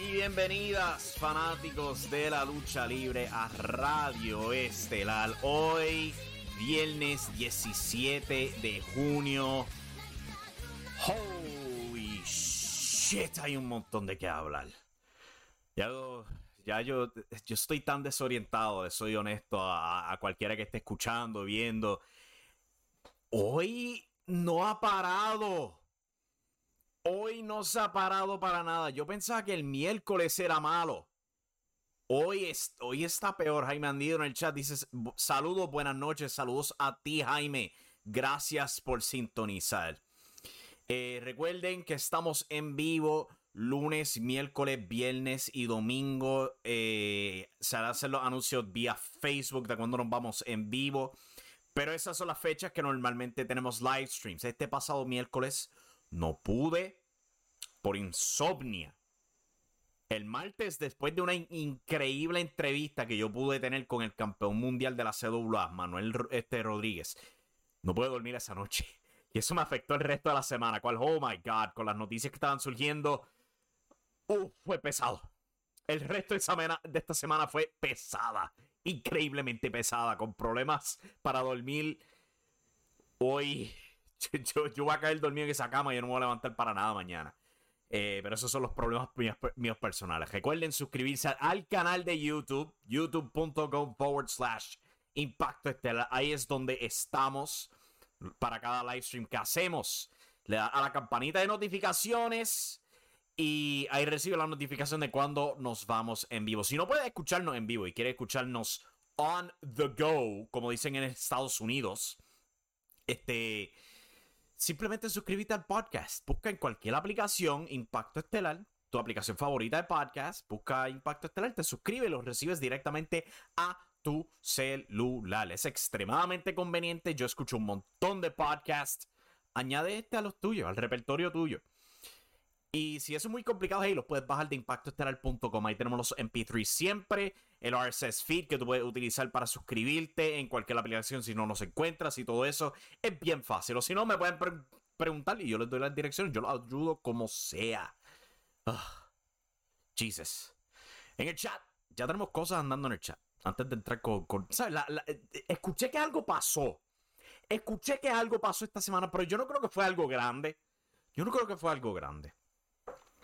Y bienvenidas fanáticos de la lucha libre a Radio Estelar. Hoy, viernes 17 de junio. Holy shit, hay un montón de qué hablar. Ya, ya yo, yo estoy tan desorientado, soy honesto, a, a cualquiera que esté escuchando, viendo. Hoy no ha parado. Hoy no se ha parado para nada. Yo pensaba que el miércoles era malo. Hoy, es, hoy está peor. Jaime Andido en el chat dice: Saludos, buenas noches. Saludos a ti, Jaime. Gracias por sintonizar. Eh, recuerden que estamos en vivo lunes, miércoles, viernes y domingo. Eh, se harán los anuncios vía Facebook de cuando nos vamos en vivo. Pero esas son las fechas que normalmente tenemos live streams. Este pasado miércoles no pude por insomnia. El martes, después de una increíble entrevista que yo pude tener con el campeón mundial de la CWA, Manuel este, Rodríguez, no pude dormir esa noche. Y eso me afectó el resto de la semana. Cual, oh my god, con las noticias que estaban surgiendo, uh, fue pesado. El resto de, semana, de esta semana fue pesada. Increíblemente pesada, con problemas para dormir. Hoy yo, voy a caer dormido en esa cama y yo no me voy a levantar para nada mañana. Eh, pero esos son los problemas míos, personales. Recuerden suscribirse al canal de YouTube, youtube.com forward slash impacto estelar. Ahí es donde estamos para cada live stream que hacemos. Le da a la campanita de notificaciones y ahí recibe la notificación de cuando nos vamos en vivo. Si no puede escucharnos en vivo y quiere escucharnos on the go, como dicen en Estados Unidos, este simplemente suscríbete al podcast. Busca en cualquier aplicación Impacto Estelar, tu aplicación favorita de podcast. Busca Impacto Estelar, te suscribes los recibes directamente a tu celular. Es extremadamente conveniente. Yo escucho un montón de podcasts. Añade este a los tuyos, al repertorio tuyo. Y si eso es muy complicado, ahí los puedes bajar de impactoestelar.com. Ahí tenemos los MP3 siempre, el RSS feed que tú puedes utilizar para suscribirte en cualquier aplicación si no nos encuentras y todo eso. Es bien fácil. O si no, me pueden preguntar y yo les doy la dirección. Yo los ayudo como sea. Ah, Jesus. En el chat, ya tenemos cosas andando en el chat. Antes de entrar con. ¿sabes? Eh, escuché que algo pasó. Escuché que algo pasó esta semana, pero yo no creo que fue algo grande. Yo no creo que fue algo grande.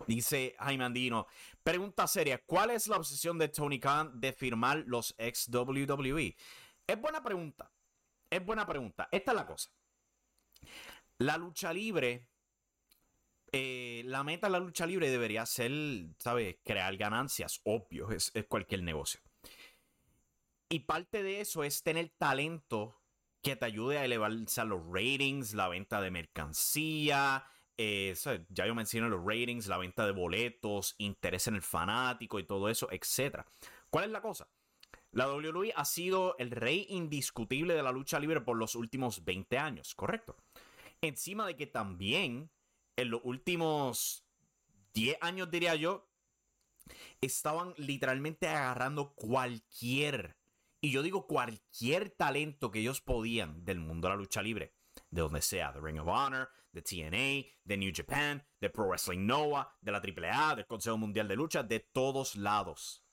Dice Jaime Andino, pregunta seria, ¿cuál es la obsesión de Tony Khan de firmar los ex WWE? Es buena pregunta, es buena pregunta. Esta es la cosa. La lucha libre, eh, la meta de la lucha libre debería ser, ¿sabes? Crear ganancias, obvio, es, es cualquier negocio. Y parte de eso es tener talento que te ayude a elevar los ratings, la venta de mercancía, eh, ya yo mencioné los ratings, la venta de boletos, interés en el fanático y todo eso, etc. ¿Cuál es la cosa? La WWE ha sido el rey indiscutible de la lucha libre por los últimos 20 años, ¿correcto? Encima de que también en los últimos 10 años, diría yo, estaban literalmente agarrando cualquier, y yo digo cualquier talento que ellos podían del mundo de la lucha libre de donde sea, de Ring of Honor, de TNA, de New Japan, de Pro Wrestling Noah, de la AAA, del Consejo Mundial de Lucha, de todos lados.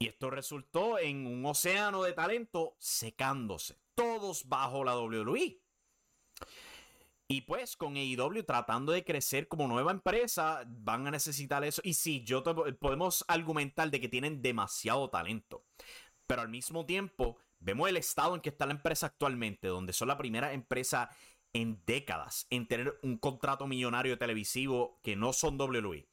Y esto resultó en un océano de talento secándose, todos bajo la WWE. Y pues con AEW tratando de crecer como nueva empresa, van a necesitar eso. Y sí, yo podemos argumentar de que tienen demasiado talento. Pero al mismo tiempo, Vemos el estado en que está la empresa actualmente, donde son la primera empresa en décadas en tener un contrato millonario televisivo que no son WWE,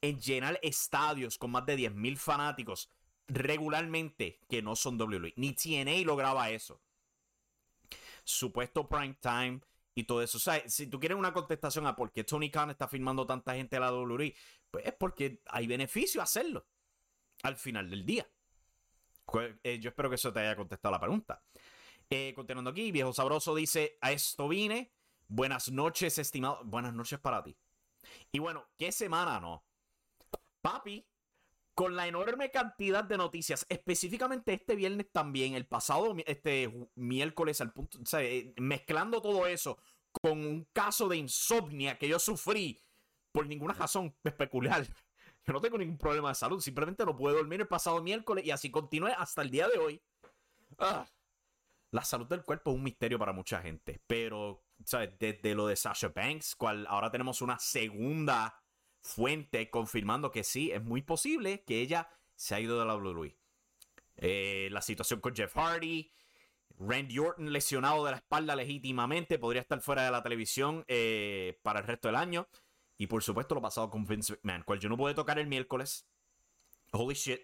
en llenar estadios con más de 10.000 fanáticos regularmente que no son WWE. Ni TNA lograba eso. Supuesto prime time y todo eso. O si tú quieres una contestación a por qué Tony Khan está firmando tanta gente a la WWE, pues es porque hay beneficio hacerlo al final del día. Eh, yo espero que eso te haya contestado la pregunta. Eh, continuando aquí, Viejo Sabroso dice, a esto vine. Buenas noches, estimado. Buenas noches para ti. Y bueno, ¿qué semana no? Papi, con la enorme cantidad de noticias, específicamente este viernes también, el pasado este miércoles al punto, eh, mezclando todo eso con un caso de insomnia que yo sufrí por ninguna razón especular. Yo no tengo ningún problema de salud, simplemente no puedo dormir el pasado miércoles y así continúe hasta el día de hoy. Ah, la salud del cuerpo es un misterio para mucha gente, pero ¿sabes? desde lo de Sasha Banks, ahora tenemos una segunda fuente confirmando que sí, es muy posible que ella se ha ido de la WWE. Eh, la situación con Jeff Hardy, Randy Orton lesionado de la espalda legítimamente, podría estar fuera de la televisión eh, para el resto del año. Y por supuesto lo pasado con Vince McMahon, yo no pude tocar el miércoles. Holy shit.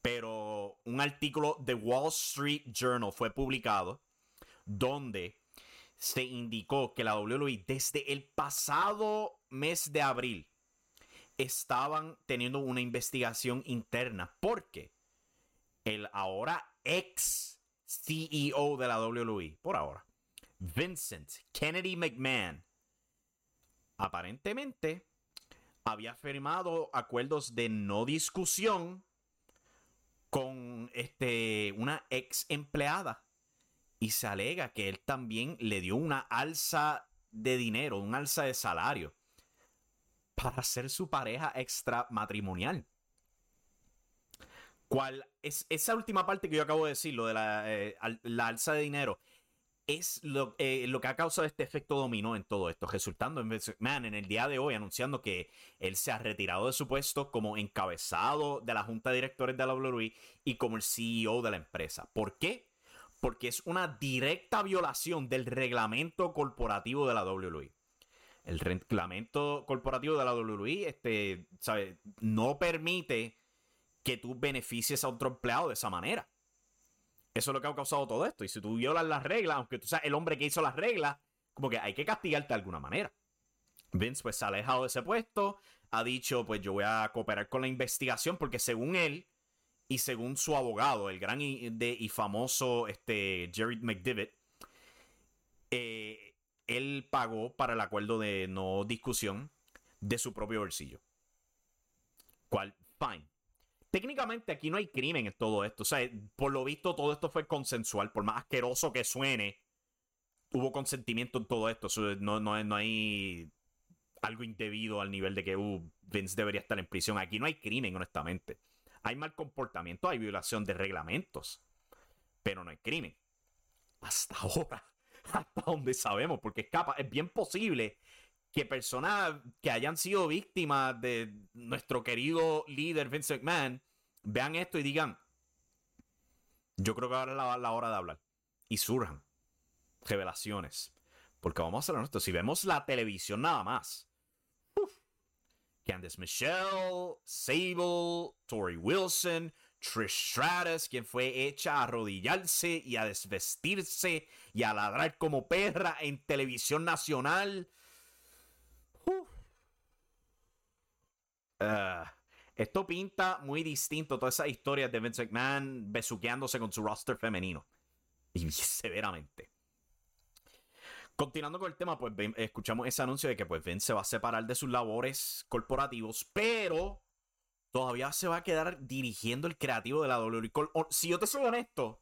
Pero un artículo de Wall Street Journal fue publicado donde se indicó que la WWE desde el pasado mes de abril estaban teniendo una investigación interna porque el ahora ex CEO de la WWE, por ahora, Vincent Kennedy McMahon, aparentemente había firmado acuerdos de no discusión con este, una ex empleada. Y se alega que él también le dio una alza de dinero, un alza de salario, para ser su pareja extramatrimonial. ¿Cuál es esa última parte que yo acabo de decir, lo de la, eh, la alza de dinero? Es lo, eh, lo, que ha causado este efecto dominó en todo esto, resultando en McMahon en el día de hoy anunciando que él se ha retirado de su puesto como encabezado de la junta de directores de la WWE y como el CEO de la empresa. ¿Por qué? Porque es una directa violación del reglamento corporativo de la WWE. El reglamento corporativo de la WWE este, ¿sabe? no permite que tú beneficies a otro empleado de esa manera. Eso es lo que ha causado todo esto. Y si tú violas las reglas, aunque tú seas el hombre que hizo las reglas, como que hay que castigarte de alguna manera. Vince pues se ha alejado de ese puesto, ha dicho pues yo voy a cooperar con la investigación porque según él y según su abogado, el gran y, famoso este, Jerry McDivitt, eh, él pagó para el acuerdo de no discusión de su propio bolsillo. ¿Cuál? Fine. Técnicamente aquí no hay crimen en todo esto. O sea, por lo visto todo esto fue consensual. Por más asqueroso que suene, hubo consentimiento en todo esto. no, no, no hay algo indebido al nivel de que uh, Vince debería estar en prisión. Aquí no hay crimen, honestamente. Hay mal comportamiento, hay violación de reglamentos, pero no hay crimen. Hasta ahora, hasta donde sabemos, porque es, es bien posible que personas que hayan sido víctimas de nuestro querido líder Vince McMahon vean esto y digan, yo creo que ahora es la, hora de hablar. Y surjan revelaciones. Porque vamos a ser honestos, si vemos la televisión nada más, Candice Michelle, Sable, Tori Wilson, Trish Stratus, quien fue hecha a arrodillarse y a desvestirse y a ladrar como perra en televisión nacional. Ah, esto pinta muy distinto todas esas historias de Vince McMahon besuqueándose con su roster femenino. Y severamente. Continuando con el tema, pues escuchamos ese anuncio de que pues Vince se va a separar de sus labores corporativos, pero todavía se va a quedar dirigiendo el creativo de la WWE. Si yo te soy honesto,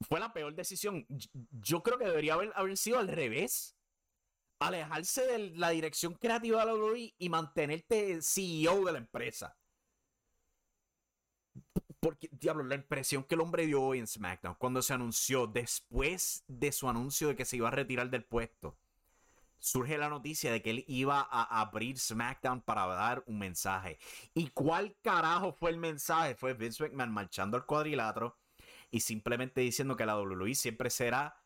fue la peor decisión. Yo creo que debería haber, haber sido al revés. Alejarse de la dirección creativa de la y mantenerte CEO de la empresa. Porque, diablo, la impresión que el hombre dio hoy en SmackDown cuando se anunció, después de su anuncio de que se iba a retirar del puesto, surge la noticia de que él iba a abrir SmackDown para dar un mensaje. ¿Y cuál carajo fue el mensaje? Fue Vince McMahon marchando al cuadrilátero y simplemente diciendo que la WWE siempre será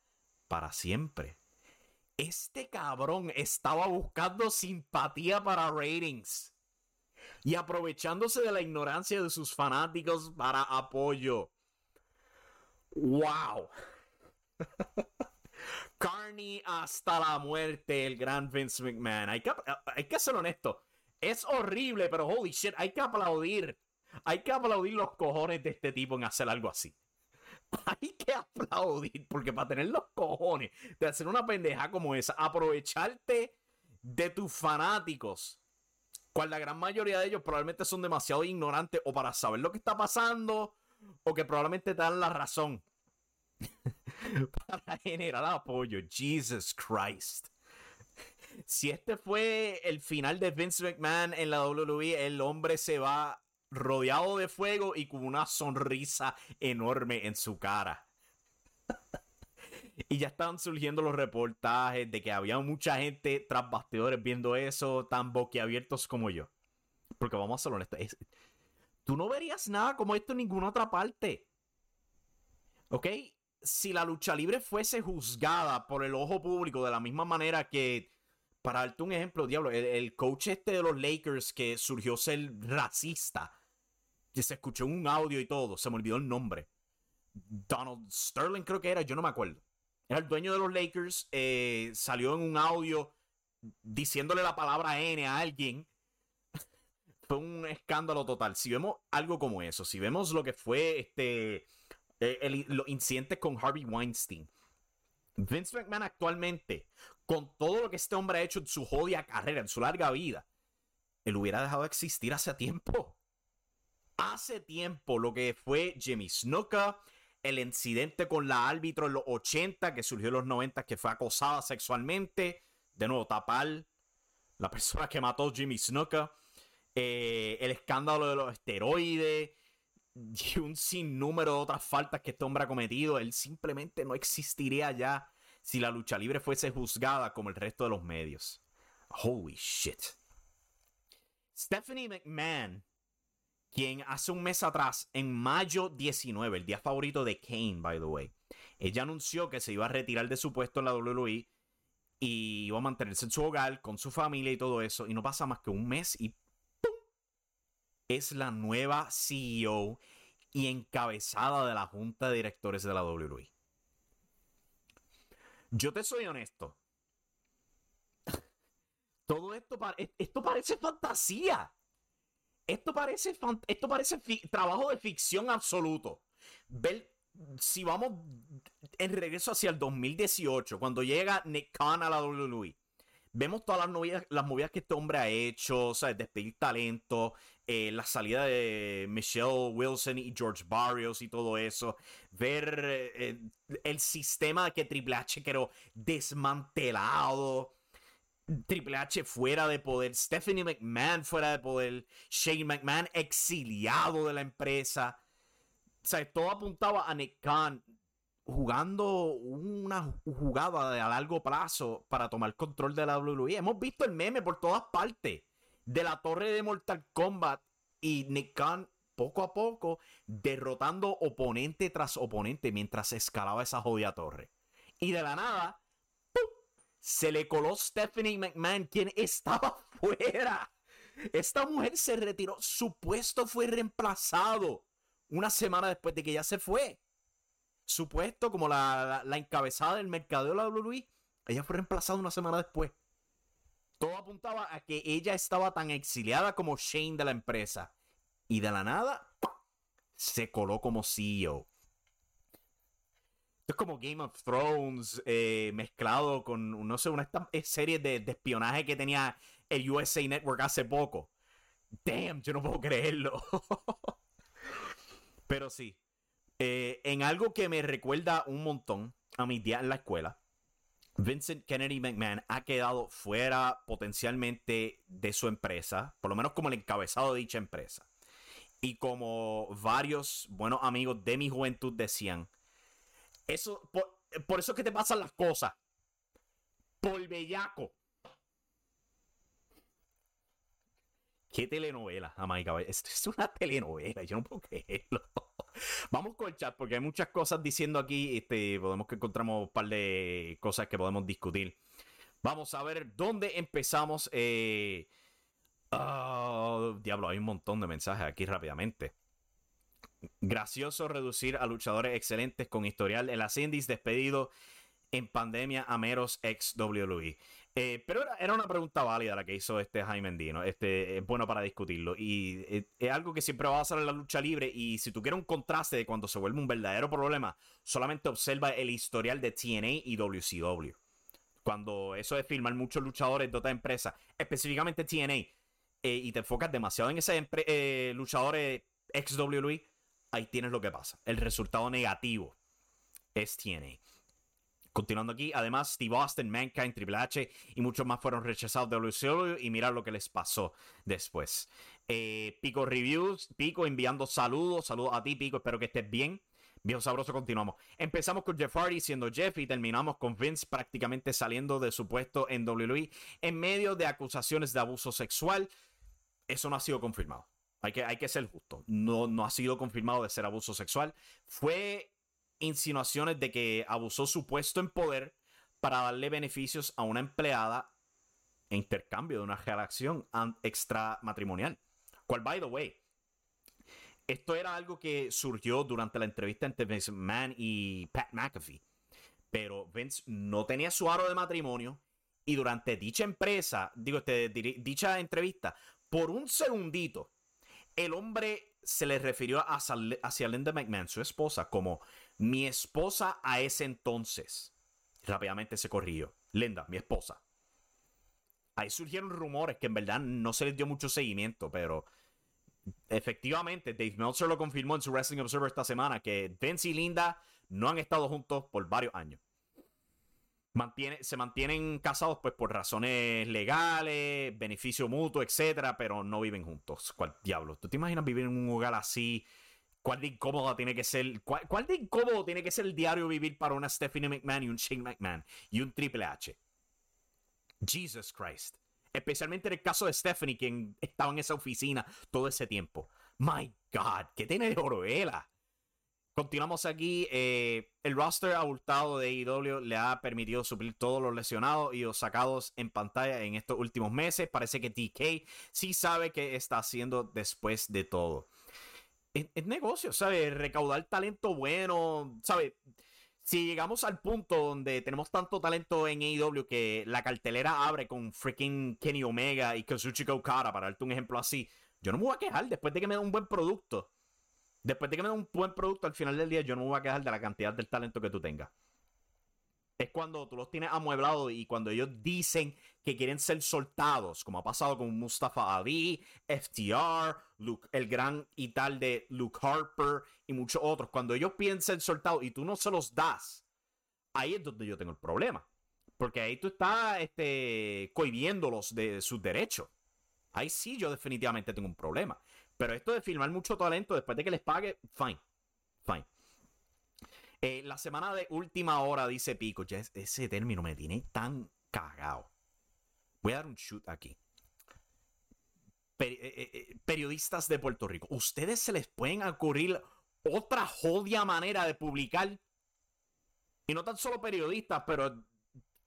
para siempre. Este cabrón estaba buscando simpatía para ratings y aprovechándose de la ignorancia de sus fanáticos para apoyo. ¡Wow! Carney hasta la muerte, el gran Vince McMahon. Hay que, hay que ser honesto. Es horrible, pero holy shit, hay que aplaudir. Hay que aplaudir los cojones de este tipo en hacer algo así. Hay que aplaudir, porque para tener los cojones de hacer una pendeja como esa, aprovecharte de tus fanáticos cual la gran mayoría de ellos probablemente son demasiado ignorantes o para saber lo que está pasando o que probablemente te dan la razón para generar apoyo. Jesus Christ. Si este fue el final de Vince McMahon en la WWE, el hombre se va rodeado de fuego y con una sonrisa enorme en su cara. Y ya estaban surgiendo los reportajes de que había mucha gente tras bastidores viendo eso, tan boquiabiertos como yo. Porque vamos a ser honestos, tú no verías nada como esto en ninguna otra parte. ¿Ok? Si la lucha libre fuese juzgada por el ojo público de la misma manera que, para darte un ejemplo, diablo, el, coach este de los Lakers que surgió ser racista, se escuchó un audio y todo, se me olvidó el nombre. Donald Sterling creo que era, yo no me acuerdo era el dueño de los Lakers, eh, salió en un audio diciéndole la palabra N a alguien. fue un escándalo total. Si vemos algo como eso, si vemos lo que fue este, eh, los incidentes con Harvey Weinstein, Vince McMahon actualmente, con todo lo que este hombre ha hecho en su jodida carrera, en su larga vida, él hubiera dejado de existir hace tiempo. Hace tiempo lo que fue Jimmy Snuka, el incidente con la árbitro en los 80, que surgió en los 90, que fue acosada sexualmente. De nuevo, Tapal, la persona que mató Jimmy Snuka. Eh, el escándalo de los esteroides. Y un sinnúmero de otras faltas que este hombre ha cometido. Él simplemente no existiría ya si la lucha libre fuese juzgada como el resto de los medios. Holy shit. Stephanie McMahon quien hace un mes atrás, en mayo 19, el día favorito de Kane, by the way, ella anunció que se iba a retirar de su puesto en la WWE y iba a mantenerse en su hogar con su familia y todo eso. Y no pasa más que un mes y ¡pum! es la nueva CEO y encabezada de la junta de directores de la WWE. Yo te soy honesto. Todo esto, esto parece fantasía. Esto parece, esto parece trabajo de ficción absoluto. Ver, si vamos en regreso hacia el 2018, cuando llega Nick Khan a la WWE, vemos todas las, novias, las movidas que este hombre ha hecho, ¿sabes? Despedir talento, eh, la salida de Michelle Wilson y George Barrios y todo eso, ver eh, el sistema que Triple H quedó desmantelado. Triple H fuera de poder, Stephanie McMahon fuera de poder, Shane McMahon exiliado de la empresa. O sea, todo apuntaba a Nick Khan jugando una jugada a largo plazo para tomar control de la WWE. Hemos visto el meme por todas partes de la torre de Mortal Kombat y Nick Khan poco a poco derrotando oponente tras oponente mientras escalaba esa jodida torre. Y de la nada, se le coló Stephanie McMahon, quien estaba fuera. Esta mujer se retiró, su puesto fue reemplazado una semana después de que ella se fue su puesto como la, encabezada del mercado de la WWE, ella fue reemplazada una semana después. Todo apuntaba a que ella estaba tan exiliada como Shane de la empresa. Y de la nada, se coló como CEO. Es como Game of Thrones eh, mezclado con, no sé, una serie de, espionaje que tenía el USA Network hace poco. Damn, yo no puedo creerlo. Pero sí, eh, en algo que me recuerda un montón a mi día en la escuela, Vincent Kennedy McMahon ha quedado fuera potencialmente de su empresa, por lo menos como el encabezado de dicha empresa. Y como varios buenos amigos de mi juventud decían, eso, por, eso es que te pasan las cosas. Por bellaco. ¿Qué telenovela, América? Esto es una telenovela, yo no puedo creerlo. Vamos con el chat porque hay muchas cosas diciendo aquí. Este, podemos que encontramos un par de cosas que podemos discutir. Vamos a ver dónde empezamos. Eh... Oh, diablo, hay un montón de mensajes aquí rápidamente. Gracioso reducir a luchadores excelentes con historial en las despedido en pandemia a meros ex WWE. Eh, pero era, una pregunta válida la que hizo este Jaime Endino. Este, es bueno para discutirlo. Y eh, es, algo que siempre va a pasar en la lucha libre. Y si tú quieres un contraste de cuando se vuelve un verdadero problema, solamente observa el historial de TNA y WCW. Cuando eso de filmar muchos luchadores de otra empresa, específicamente TNA, eh, y te enfocas demasiado en ese luchadores ex WWE, ahí tienes lo que pasa. El resultado negativo es TNA. Continuando aquí, además, Steve Austin, Mankind, Triple H y muchos más fueron rechazados de WCW y mirar lo que les pasó después. Eh, Pico Reviews, Pico enviando saludos, saludos a ti, Pico, espero que estés bien. Viejo sabroso, continuamos. Empezamos con Jeff Hardy siendo Jeff y terminamos con Vince prácticamente saliendo de su puesto en WWE en medio de acusaciones de abuso sexual. Eso no ha sido confirmado. Hay que, hay que ser justo. No, no ha sido confirmado de ser abuso sexual. Fue insinuaciones de que abusó su puesto en poder para darle beneficios a una empleada en intercambio de una relación extramatrimonial. Cual, by the way, esto era algo que surgió durante la entrevista entre Vince McMahon y Pat McAfee. Pero Vince no tenía su aro de matrimonio y durante dicha empresa, digo, este, dicha entrevista, por un segundito, el hombre se le refirió hacia Linda McMahon, su esposa, como mi esposa a ese entonces. Rápidamente se corrió. Linda, mi esposa. Ahí surgieron rumores que en verdad no se les dio mucho seguimiento, pero efectivamente Dave Meltzer lo confirmó en su Wrestling Observer esta semana que Vince y Linda no han estado juntos por varios años. Mantiene, se mantienen casados pues por razones legales, beneficio mutuo, etcétera, pero no viven juntos. ¿Cuál diablo? ¿Tú te imaginas vivir en un hogar así ¿Cuál de incómodo tiene que ser? Cuál, de incómodo tiene que ser el diario vivir para una Stephanie McMahon y un Shane McMahon y un Triple H? Jesus Christ. Especialmente en el caso de Stephanie, quien estaba en esa oficina todo ese tiempo. My God, ¿qué tiene de Oroela? Continuamos aquí. Eh, el roster abultado de AEW le ha permitido suplir todos los lesionados y los sacados en pantalla en estos últimos meses. Parece que TK sí sabe qué está haciendo después de todo es, negocio, ¿sabes? Recaudar talento bueno, ¿sabes? Si llegamos al punto donde tenemos tanto talento en AEW que la cartelera abre con freaking Kenny Omega y Kazuchika Okada, para darte un ejemplo así, yo no me voy a quejar después de que me den un buen producto. Después de que me den un buen producto al final del día, yo no me voy a quejar de la cantidad del talento que tú tengas. Es cuando tú los tienes amueblados y cuando ellos dicen que quieren ser soltados, como ha pasado con Mustafa Ali, FTR, Luke, el gran y tal de Luke Harper y muchos otros. Cuando ellos piden ser soltados y tú no se los das, ahí es donde yo tengo el problema. Porque ahí tú estás este, cohibiéndolos de sus derechos. Ahí sí yo definitivamente tengo un problema. Pero esto de filmar mucho talento después de que les pague, fine. Fine. Eh, la semana de última hora, dice Pico. Ya ese término me tiene tan cagado. Voy a dar un shoot aquí. Eh, eh, periodistas de Puerto Rico. ¿Ustedes se les pueden ocurrir otra jodia manera de publicar? Y no tan solo periodistas, pero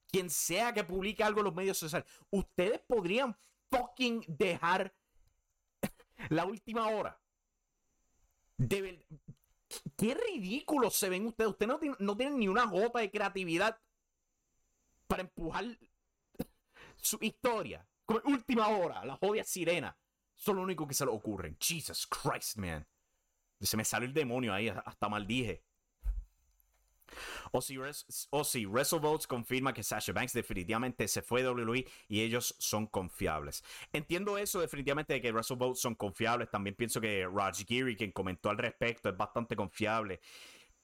quien sea que publique algo en los medios sociales. Ustedes podrían fucking dejar la última hora. De Qué ridículo se ven ustedes. Ustedes no, no tienen ni una gota de creatividad para empujar su historia. Como última hora, la jodia sirena. Son lo único que se le ocurren. Jesus Christ, man. Se me salió el demonio ahí, hasta maldije. O si, o si confirma que Sasha Banks definitivamente se fue de WWE y ellos son confiables. Entiendo eso definitivamente de que WrestleVotes son confiables. También pienso que Raj Giri, quien comentó al respecto, es bastante confiable.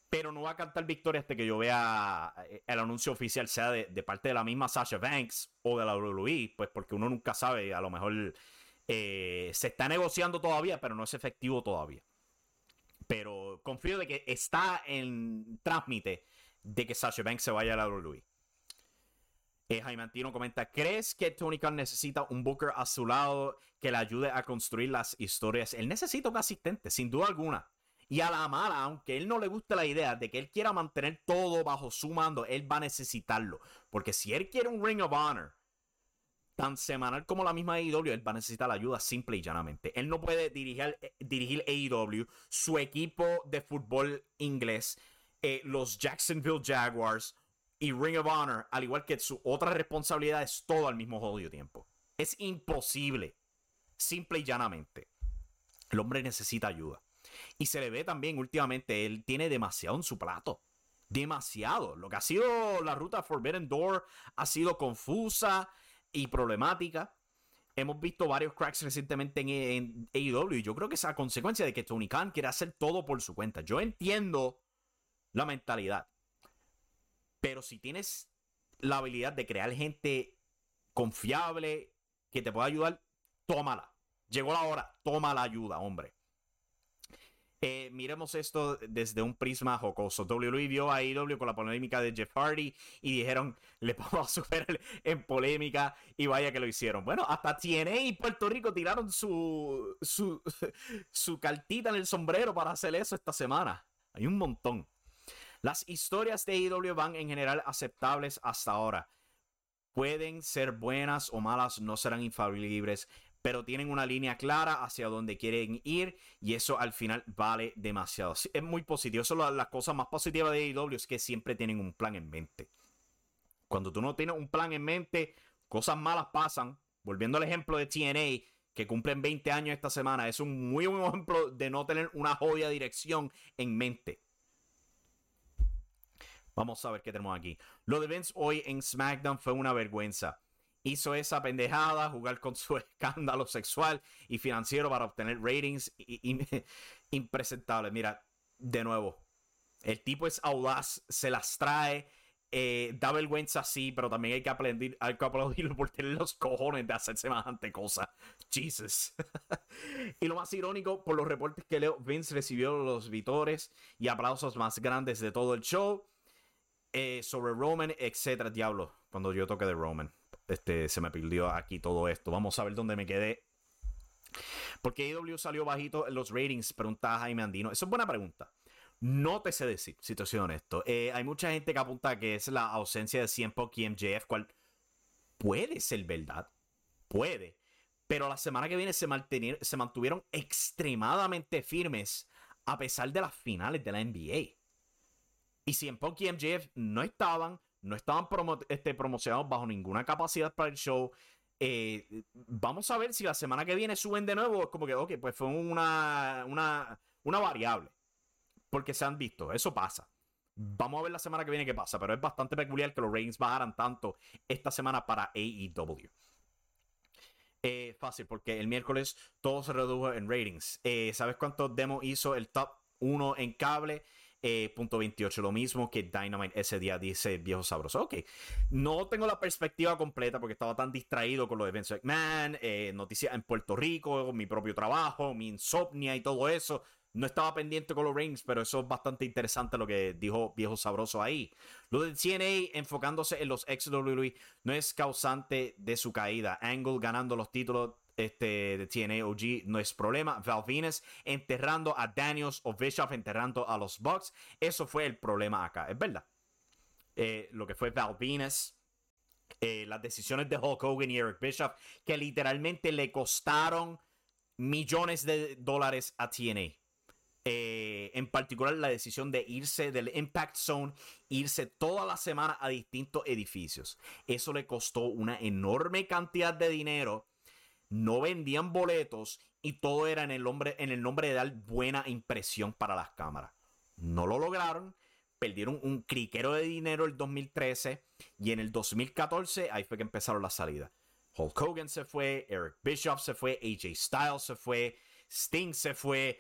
Pero no va a cantar victoria hasta que yo vea eh, el anuncio oficial, sea de, parte de la misma Sasha Banks o de la WWE, pues porque uno nunca sabe, a lo mejor eh, se está negociando todavía, pero no es efectivo todavía. Pero confío de que está en trámite de que Sasha Banks se vaya a la WWE. Eh, Jaime Antino comenta, ¿crees que Tony Khan necesita un Booker a su lado que le ayude a construir las historias? Él necesita un asistente, sin duda alguna. Y a la mala, aunque él no le guste la idea de que él quiera mantener todo bajo su mando, él va a necesitarlo. Porque si él quiere un Ring of Honor tan semanal como la misma AEW, él va a necesitar la ayuda simple y llanamente. Él no puede dirigir, eh, dirigir AEW, su equipo de fútbol inglés, eh, los Jacksonville Jaguars y Ring of Honor, al igual que su otra responsabilidad, es todo al mismo jodido tiempo. Es imposible, simple y llanamente. El hombre necesita ayuda. Y se le ve también últimamente, él tiene demasiado en su plato. Demasiado. Lo que ha sido la ruta Forbidden Door ha sido confusa y problemática. Hemos visto varios cracks recientemente en, en AEW y yo creo que es a consecuencia de que Tony Khan quiere hacer todo por su cuenta. Yo entiendo la mentalidad. Pero si tienes la habilidad de crear gente confiable que te pueda ayudar, tómala. Llegó la hora, toma la ayuda, hombre. Eh, miremos esto desde un prisma jocoso. WWE vio a AEW con la polémica de Jeff Hardy y dijeron, le vamos a superar en polémica y vaya que lo hicieron. Bueno, hasta TNA y Puerto Rico tiraron su, su, su cartita en el sombrero para hacer eso esta semana. Hay un montón. Las historias de AEW van en general aceptables hasta ahora. Pueden ser buenas o malas, no serán infalibles, pero tienen una línea clara hacia donde quieren ir y eso al final vale demasiado. Es muy positivo. Eso es la cosa más positiva de AEW es que siempre tienen un plan en mente. Cuando tú no tienes un plan en mente, cosas malas pasan. Volviendo al ejemplo de TNA, que cumplen 20 años esta semana, es un muy buen ejemplo de no tener una joya dirección en mente. Vamos a ver qué tenemos aquí. Lo de Vince hoy en SmackDown fue una vergüenza. Hizo esa pendejada, jugar con su escándalo sexual y financiero para obtener ratings impresentables. Mira, de nuevo, el tipo es audaz, se las trae, eh, da vergüenza sí, pero también hay que, aplaudir, hay que aplaudirlo por tener los cojones de hacer semejante cosa. Jesus. y lo más irónico, por los reportes que leo, Vince recibió los vitores y aplausos más grandes de todo el show. Eh, sobre Roman, etcétera. Diablo, cuando yo toque de Roman, este, se me perdió aquí todo esto. Vamos a ver dónde me quedé. Porque AEW salió bajito en los ratings? Pregunta Jaime Andino. Esa es buena pregunta. No te sé decir, si te soy honesto. Eh, hay mucha gente que apunta que es la ausencia de 100 y MJF, cual puede ser verdad. Puede. Pero la semana que viene se, mantuvieron extremadamente firmes a pesar de las finales de la NBA. Y en Punk y MJF no estaban, no estaban este, promocionados bajo ninguna capacidad para el show. Eh, vamos a ver si la semana que viene suben de nuevo. Es como que, ok, pues fue una, variable. Porque se han visto, eso pasa. Vamos a ver la semana que viene qué pasa, pero es bastante peculiar que los ratings bajaran tanto esta semana para AEW. Eh, fácil, porque el miércoles todo se redujo en ratings. Eh, ¿Sabes cuántos demos hizo el top 1 en cable? Eh, punto 28, lo mismo que Dynamite ese día, dice viejo sabroso. Ok, no tengo la perspectiva completa porque estaba tan distraído con lo de Vince McMahon, eh, noticias en Puerto Rico, mi propio trabajo, mi insomnia y todo eso. No estaba pendiente con los rings, pero eso es bastante interesante lo que dijo Viejo Sabroso ahí. Lo de TNA enfocándose en los ex WWE no es causante de su caída. Angle ganando los títulos este, de TNA OG no es problema. Val enterrando a Daniels o Bischoff enterrando a los Bucks. Eso fue el problema acá, es verdad. Eh, lo que fue Val eh, las decisiones de Hulk Hogan y Eric Bischoff, que literalmente le costaron millones de dólares a TNA. Eh, en particular la decisión de irse del Impact Zone, irse toda la semana a distintos edificios. Eso le costó una enorme cantidad de dinero. No vendían boletos y todo era en el, nombre, en el nombre de dar buena impresión para las cámaras. No lo lograron. Perdieron un criquero de dinero el 2013 y en el 2014 ahí fue que empezaron las salidas. Hulk Hogan se fue, Eric Bischoff se fue, AJ Styles se fue, Sting se fue,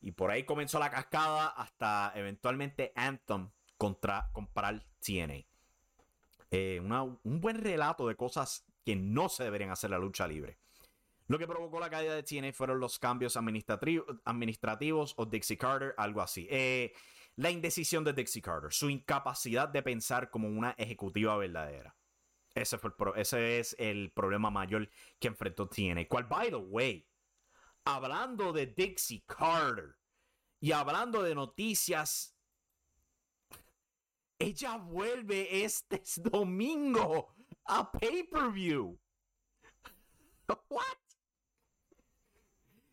y por ahí comenzó la cascada hasta eventualmente Anthem contra comprar TNA. Eh, un buen relato de cosas que no se deberían hacer en la lucha libre. Lo que provocó la caída de TNA fueron los cambios administrativos o Dixie Carter, algo así. Eh, la indecisión de Dixie Carter, su incapacidad de pensar como una ejecutiva verdadera. Ese, es el problema mayor que enfrentó TNA. Cual, by the way, hablando de Dixie Carter y hablando de noticias, ella vuelve este domingo a pay-per-view. What?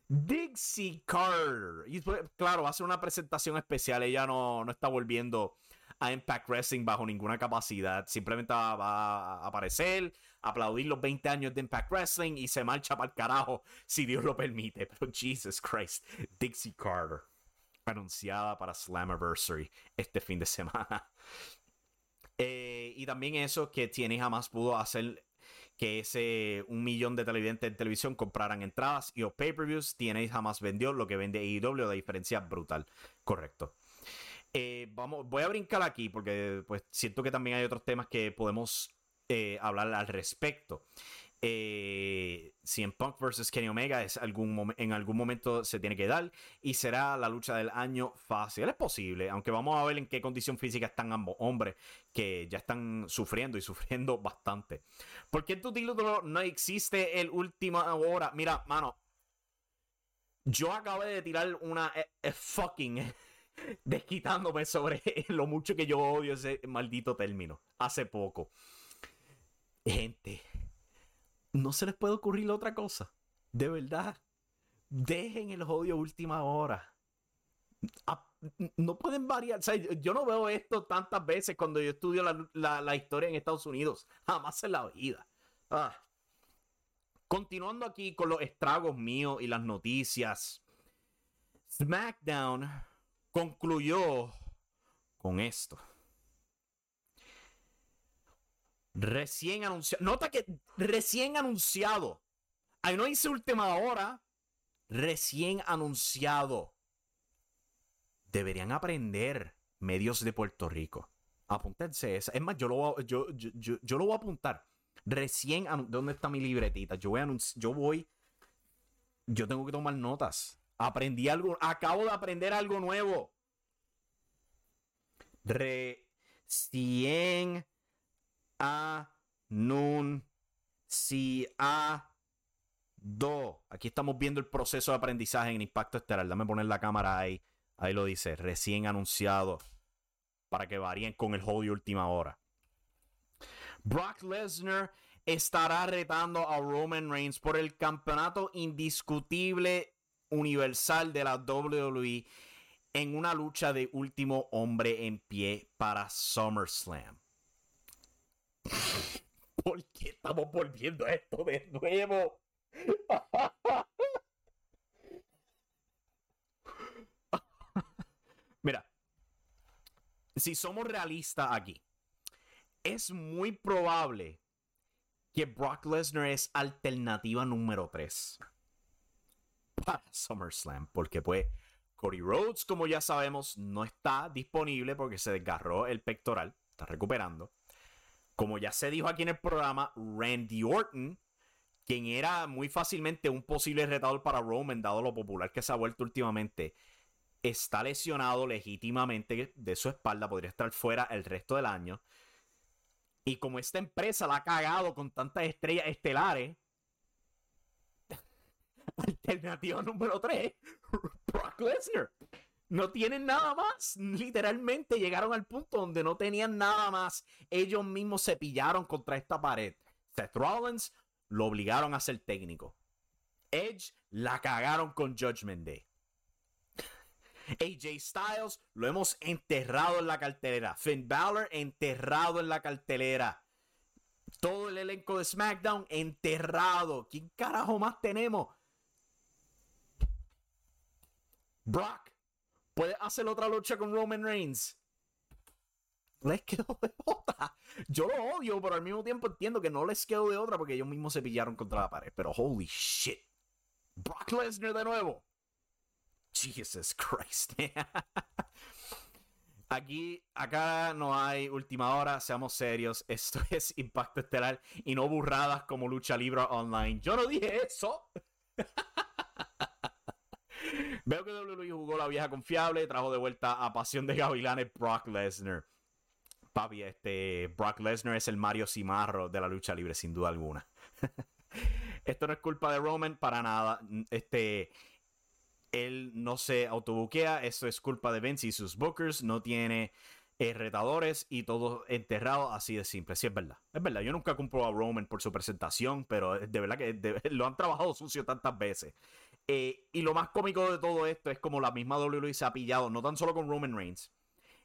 Dixie Carter. Y claro, va a ser una presentación especial. Ella no, no está volviendo a Impact Wrestling bajo ninguna capacidad. Simplemente va, a aparecer, aplaudir los 20 años de Impact Wrestling y se marcha para el carajo si Dios lo permite. Pero Jesus Christ, Dixie Carter, anunciada para Slammiversary este fin de semana. Eh, y también eso que tiene jamás pudo hacer que ese un millón de televidentes en televisión compraran entradas y o pay-per-views. TNA jamás vendió lo que vende AEW, la diferencia brutal. Correcto. Eh, vamos, voy a brincar aquí porque pues siento que también hay otros temas que podemos eh, hablar al respecto. Eh, en Punk versus Kenny Omega es algún en algún momento se tiene que dar y será la lucha del año fácil. Es posible, aunque vamos a ver en qué condición física están ambos hombres que ya están sufriendo y sufriendo bastante. ¿Por qué en tu título no existe el última hora? Mira, mano, yo acabé de tirar una eh, fucking desquitándome sobre lo mucho que yo odio ese maldito término. Hace poco. Gente, no se les puede ocurrir otra cosa. De verdad. Dejen el odio última hora. no pueden variar. yo no veo esto tantas veces cuando yo estudio la, historia en Estados Unidos. Jamás en la vida. Ah. Continuando aquí con los estragos míos y las noticias. SmackDown concluyó con esto. Recién anunciado. Nota que recién anunciado. Ahí no dice última hora. Recién anunciado. Deberían aprender medios de Puerto Rico. Apúntense esa. Es más, yo lo, voy, yo, yo, lo voy a apuntar. Recién. ¿Dónde está mi libretita? Yo voy a Yo voy. Yo tengo que tomar notas. Aprendí algo, acabo de aprender algo nuevo. Recién do. Aquí estamos viendo el proceso de aprendizaje en Impacto Estelar. Dame poner la cámara ahí. Ahí lo dice, recién anunciado. Para que varíen con el juego de última hora. Brock Lesnar estará retando a Roman Reigns por el campeonato indiscutible universal de la WWE en una lucha de último hombre en pie para SummerSlam. ¿Por qué estamos volviendo a esto de nuevo? Mira, si somos realistas aquí, es muy probable que Brock Lesnar es alternativa número 3 para SummerSlam, porque pues Cody Rhodes, como ya sabemos, no está disponible porque se desgarró el pectoral, está recuperando. Como ya se dijo aquí en el programa, Randy Orton, quien era muy fácilmente un posible retador para Roman, dado lo popular que se ha vuelto últimamente, está lesionado legítimamente de su espalda, podría estar fuera el resto del año. Y como esta empresa la ha cagado con tantas estrellas estelares, alternativa número 3, Brock Lesnar. No tienen nada más. Literalmente llegaron al punto donde no tenían nada más. Ellos mismos se pillaron contra esta pared. Seth Rollins lo obligaron a ser técnico. Edge la cagaron con Judgment Day. AJ Styles lo hemos enterrado en la cartelera. Finn Balor enterrado en la cartelera. Todo el elenco de SmackDown enterrado. ¿Quién carajo más tenemos? Brock puede hacer otra lucha con Roman Reigns. Les quedó de otra. Yo lo odio, pero al mismo tiempo entiendo que no les quedó de otra porque ellos mismos se pillaron contra la pared. Pero holy shit. Brock Lesnar de nuevo. Jesus Christ. Aquí, acá no hay última hora, seamos serios. Esto es Impacto Estelar y no burradas como Lucha Libre Online. Yo no dije eso. Veo que WWE jugó la vieja confiable, trajo de vuelta a Pasión de Gavilanes Brock Lesnar. Papi, este Brock Lesnar es el Mario Cimarro de la lucha libre, sin duda alguna. Esto no es culpa de Roman para nada. Este, él no se autobuquea, eso es culpa de Vince y sus bookers. No tiene eh, retadores y todo enterrado así de simple. Sí, es verdad. Es verdad. Yo nunca compro a Roman por su presentación, pero de verdad que lo han trabajado sucio tantas veces. Eh, y lo más cómico de todo esto es como la misma WWE se ha pillado, no tan solo con Roman Reigns,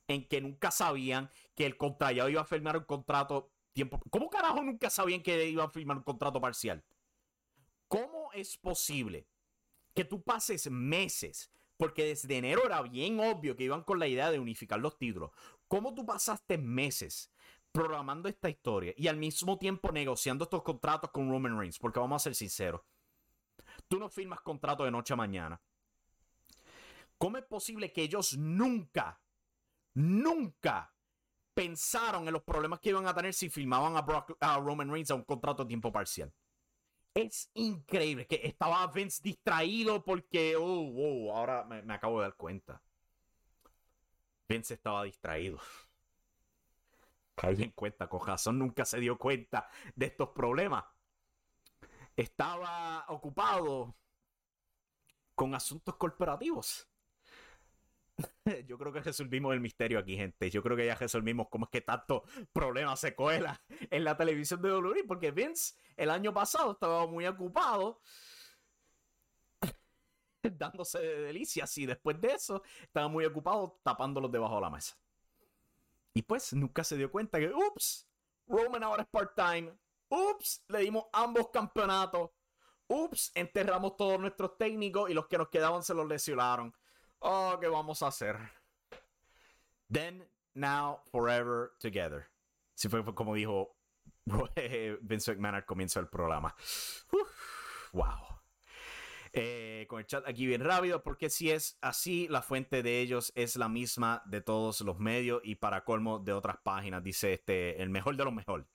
en que nunca sabían que el contrallado iba a firmar un contrato tiempo. ¿Cómo carajo nunca sabían que iba a firmar un contrato parcial? ¿Cómo es posible que tú pases meses? Porque desde enero era bien obvio que iban con la idea de unificar los títulos. ¿Cómo tú pasaste meses programando esta historia y al mismo tiempo negociando estos contratos con Roman Reigns? Porque vamos a ser sinceros Tú no firmas contrato de noche a mañana. ¿Cómo es posible que ellos nunca, nunca pensaron en los problemas que iban a tener si firmaban a, Roman Reigns a un contrato a tiempo parcial? Es increíble que estaba Vince distraído porque, oh, oh ahora me, me acabo de dar cuenta. Vince estaba distraído. Caí en cuenta, Cojazón nunca se dio cuenta de estos problemas estaba ocupado con asuntos corporativos. Yo creo que resolvimos el misterio aquí, gente. Yo creo que ya resolvimos cómo es que tanto problema se cuela en la televisión de WWE, porque Vince el año pasado estaba muy ocupado dándose de delicias y después de eso estaba muy ocupado tapándolos debajo de la mesa. Y pues nunca se dio cuenta que, ups, Roman ahora es part-time, Ups, le dimos ambos campeonatos. Ups, enterramos todos nuestros técnicos y los que nos quedaban se los lesionaron. Oh, ¿qué vamos a hacer? Then, now, forever, together. Si fue como dijo Vince McMahon al comienzo del programa. wow. Eh, con el chat aquí bien rápido, porque si es así, la fuente de ellos es la misma de todos los medios y para colmo de otras páginas, dice este, el mejor de los mejores.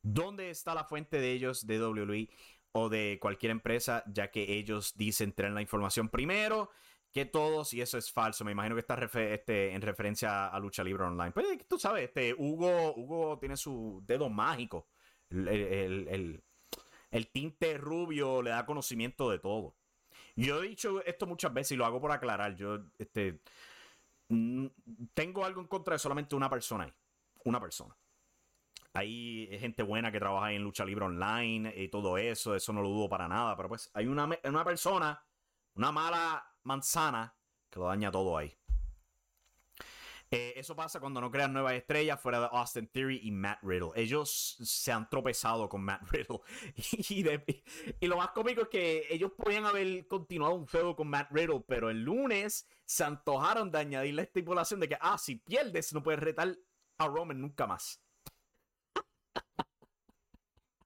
¿Dónde está la fuente de ellos, de WWE o de cualquier empresa, ya que ellos dicen tener la información primero que todos y eso es falso? Me imagino que está este, en referencia a Lucha Libre Online. Pues tú sabes, este, Hugo, Hugo tiene su dedo mágico. El tinte rubio le da conocimiento de todo. Yo he dicho esto muchas veces y lo hago por aclarar. Yo este, tengo algo en contra de solamente una persona ahí. Una persona. Hay gente buena que trabaja en lucha libre online y todo eso, eso no lo dudo para nada, pero pues hay una, una persona, una mala manzana que lo daña todo ahí. Eh, eso pasa cuando no crean nuevas estrellas fuera de Austin Theory y Matt Riddle. Ellos se han tropezado con Matt Riddle. Y, lo más cómico es que ellos podían haber continuado un juego con Matt Riddle, pero el lunes se antojaron de añadir la estipulación de que, ah, si pierdes, no puedes retar a Roman nunca más.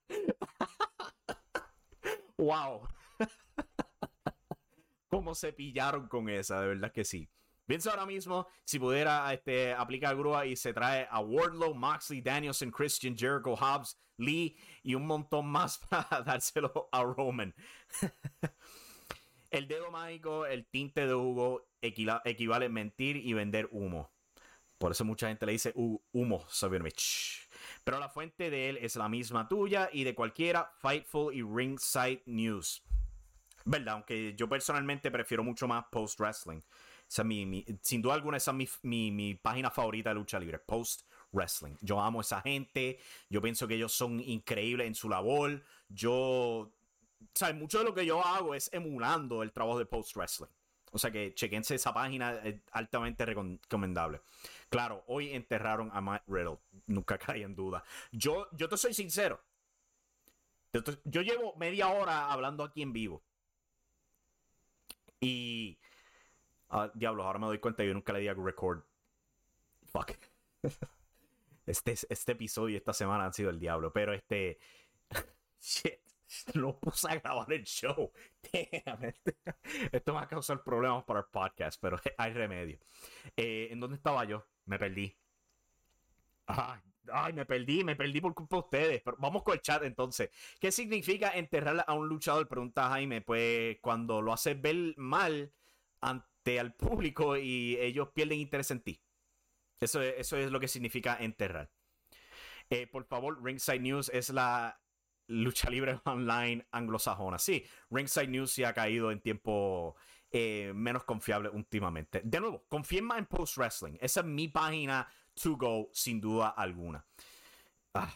wow. ¿Cómo se pillaron con esa? De verdad que sí. Piensa ahora mismo si pudiera este, aplicar grúa y se trae a Wardlow, Moxley, Danielson, Christian, Jericho, Hobbs, Lee y un montón más para dárselo a Roman. el dedo mágico, el tinte de Hugo equivale a mentir y vender humo. Por eso mucha gente le dice humo, Sabinovich. Pero la fuente de él es la misma tuya y de cualquiera, Fightful y Ringside News. ¿Verdad? Aunque yo personalmente prefiero mucho más Post Wrestling sin duda alguna, esa es mi, página favorita de lucha libre, Post Wrestling. Yo amo a esa gente, yo pienso que ellos son increíbles en su labor. Yo, ¿sabes? Mucho de lo que yo hago es emulando el trabajo de Post Wrestling. O sea que chequense esa página, es altamente recomendable. Claro, hoy enterraron a Matt Riddle, nunca caí en duda. Yo, yo te soy sincero. Yo llevo media hora hablando aquí en vivo. Y Ah, diablos, ahora me doy cuenta, yo nunca le di a record. Fuck. Este, este episodio esta semana han sido el diablo, pero este. Shit. No puse a grabar el show. Esto va a causar problemas para el podcast, pero hay remedio. Eh, ¿En dónde estaba yo? Me perdí. Ay, me perdí, me perdí por culpa de ustedes. Pero vamos con el chat entonces. ¿Qué significa enterrar a un luchador? Pregunta Jaime. Pues cuando lo haces ver mal al público y ellos pierden interés en ti. Eso, eso es lo que significa enterrar. Eh, por favor, Ringside News es la lucha libre online anglosajona. Sí, Ringside News se ha caído en tiempo eh, menos confiable últimamente. De nuevo, confíen en Post Wrestling. Esa es mi página to go, sin duda alguna. Ah,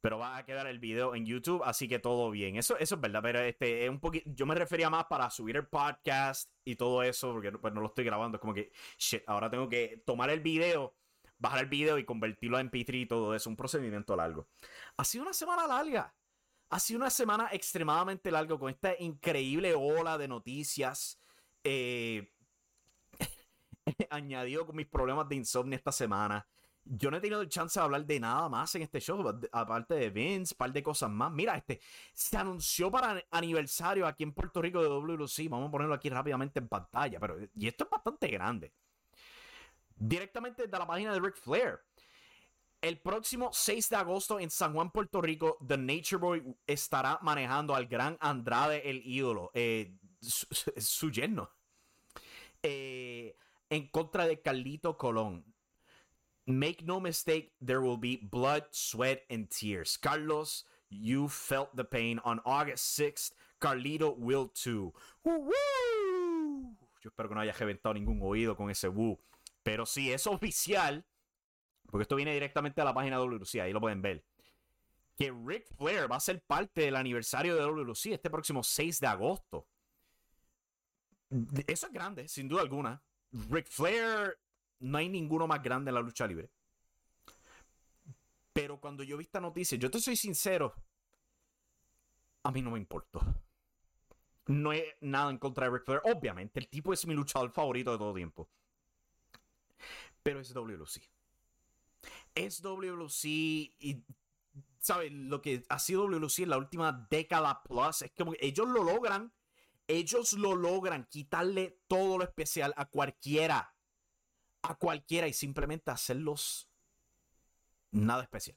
pero va a quedar el video en YouTube, así que todo bien. Eso, eso es verdad, pero este, es un yo me refería más para subir el podcast y todo eso, porque pues, no lo estoy grabando. Es como que, shit, ahora tengo que tomar el video, bajar el video y convertirlo a MP3 y todo eso. Un procedimiento largo. Ha sido una semana larga. Ha sido una semana extremadamente larga con esta increíble ola de noticias. Eh, añadido con mis problemas de insomnio esta semana yo no he tenido chance de hablar de nada más en este show, aparte de Vince, un par de cosas más. Mira, este se anunció para aniversario aquí en Puerto Rico de WLC. Vamos a ponerlo aquí rápidamente en pantalla, pero y esto es bastante grande. Directamente de la página de Ric Flair. El próximo 6 de agosto en San Juan, Puerto Rico, The Nature Boy estará manejando al gran Andrade, el ídolo, eh, su, yerno, eh, en contra de Carlito Colón. Make no mistake, there will be blood, sweat, and tears. Carlos, you felt the pain on August 6th. Carlito will too. Yo espero que no haya reventado ningún oído con ese woo. Pero sí, es oficial. Porque esto viene directamente a la página de WLC, ahí lo pueden ver. Que Ric Flair va a ser parte del aniversario de WLC este próximo 6 de agosto. Eso es grande, sin duda alguna. Ric Flair no hay ninguno más grande en la lucha libre. Pero cuando yo vi esta noticia, yo te soy sincero, a mí no me importó. No hay nada en contra de Ric Flair. Obviamente, el tipo es mi luchador favorito de todo tiempo. Pero es WLC. Es WLC y, ¿sabes? Lo que ha sido WLC en la última década plus es que ellos lo logran. Ellos lo logran quitarle todo lo especial a cualquiera a cualquiera y simplemente hacerlos nada especial.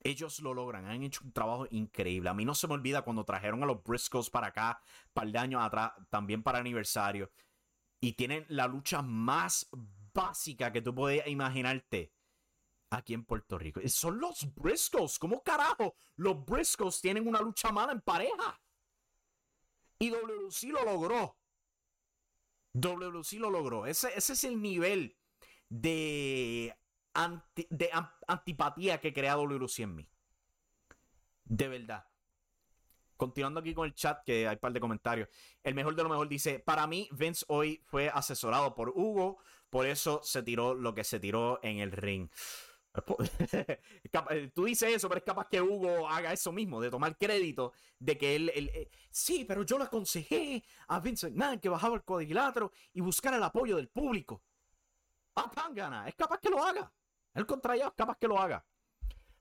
Ellos lo logran, han hecho un trabajo increíble. A mí no se me olvida cuando trajeron a los Briscoes para acá, un par de años atrás, también para aniversario. Y tienen la lucha más básica que tú puedes imaginarte aquí en Puerto Rico. Son los Briscoes. ¿Cómo carajo? Los Briscoes tienen una lucha mala en pareja. Y WC lo logró. WC lo logró. Ese, ese es el nivel de, de antipatía que crea WC en mí. De verdad. continuando aquí con el chat, que hay un par de comentarios. El mejor de lo mejor dice: Para mí, Vince hoy fue asesorado por Hugo, por eso se tiró lo que se tiró en el ring. Eh, tú dices eso, pero es capaz que Hugo haga eso mismo, de tomar crédito de que él, eh, sí, pero yo le aconsejé a Vince McMahon que bajaba el cuadrilátero y buscara el apoyo del público. Ah, gana, es capaz que lo haga. El contrario es capaz que lo haga.